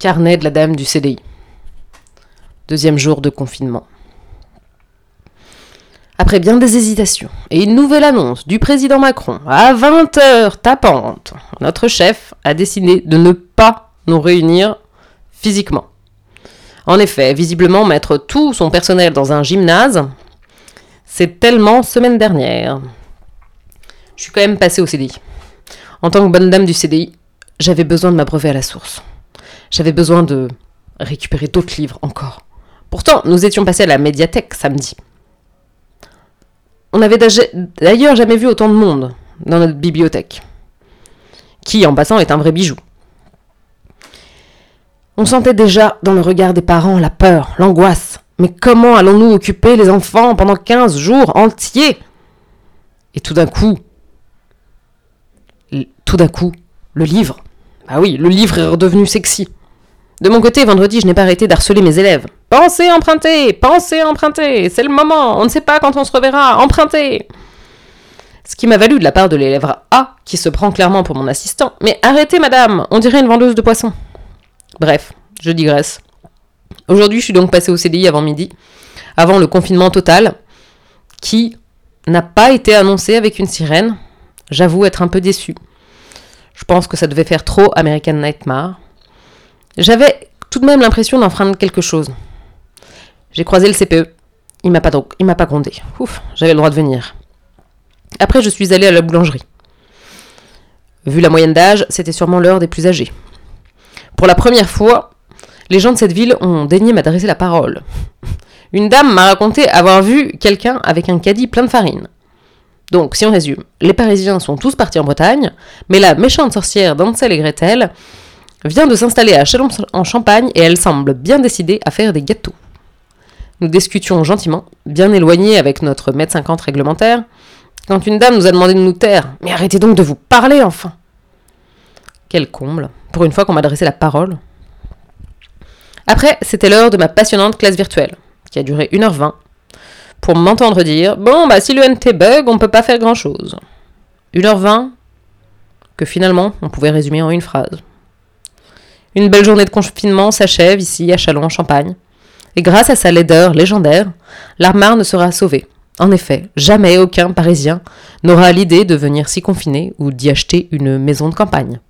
Carnet de la dame du CDI. Deuxième jour de confinement. Après bien des hésitations et une nouvelle annonce du président Macron à 20h tapante, notre chef a décidé de ne pas nous réunir physiquement. En effet, visiblement mettre tout son personnel dans un gymnase, c'est tellement semaine dernière. Je suis quand même passée au CDI. En tant que bonne dame du CDI, j'avais besoin de m'abreuver à la source. J'avais besoin de récupérer d'autres livres encore. Pourtant, nous étions passés à la médiathèque samedi. On n'avait d'ailleurs jamais vu autant de monde dans notre bibliothèque, qui, en passant, est un vrai bijou. On sentait déjà dans le regard des parents la peur, l'angoisse. Mais comment allons-nous occuper les enfants pendant 15 jours entiers? Et tout d'un coup, tout d'un coup, le livre. Ah oui, le livre est redevenu sexy. De mon côté, vendredi, je n'ai pas arrêté d'harceler mes élèves. Pensez emprunter, pensez emprunter, c'est le moment, on ne sait pas quand on se reverra, empruntez. Ce qui m'a valu de la part de l'élève A, qui se prend clairement pour mon assistant. Mais arrêtez, madame, on dirait une vendeuse de poissons. Bref, je digresse. Aujourd'hui, je suis donc passé au CDI avant midi, avant le confinement total, qui n'a pas été annoncé avec une sirène. J'avoue être un peu déçu. Je pense que ça devait faire trop American Nightmare. J'avais tout de même l'impression d'enfreindre quelque chose. J'ai croisé le CPE. Il m'a pas il m'a pas grondé. Ouf, j'avais le droit de venir. Après, je suis allée à la boulangerie. Vu la moyenne d'âge, c'était sûrement l'heure des plus âgés. Pour la première fois, les gens de cette ville ont daigné m'adresser la parole. Une dame m'a raconté avoir vu quelqu'un avec un caddie plein de farine. Donc, si on résume, les Parisiens sont tous partis en Bretagne, mais la méchante sorcière d'Ansel et Gretel vient de s'installer à Chalon en Champagne et elle semble bien décidée à faire des gâteaux. Nous discutions gentiment, bien éloignés avec notre mètre cinquante réglementaire, quand une dame nous a demandé de nous taire. Mais arrêtez donc de vous parler enfin Quel comble, pour une fois qu'on m'adressait la parole. Après, c'était l'heure de ma passionnante classe virtuelle, qui a duré 1h20, pour m'entendre dire Bon, bah si le NT bug, on peut pas faire grand chose. 1h20 que finalement on pouvait résumer en une phrase. Une belle journée de confinement s'achève ici à Chalon en Champagne. Et grâce à sa laideur légendaire, l'Armar ne sera sauvé. En effet, jamais aucun Parisien n'aura l'idée de venir s'y confiner ou d'y acheter une maison de campagne.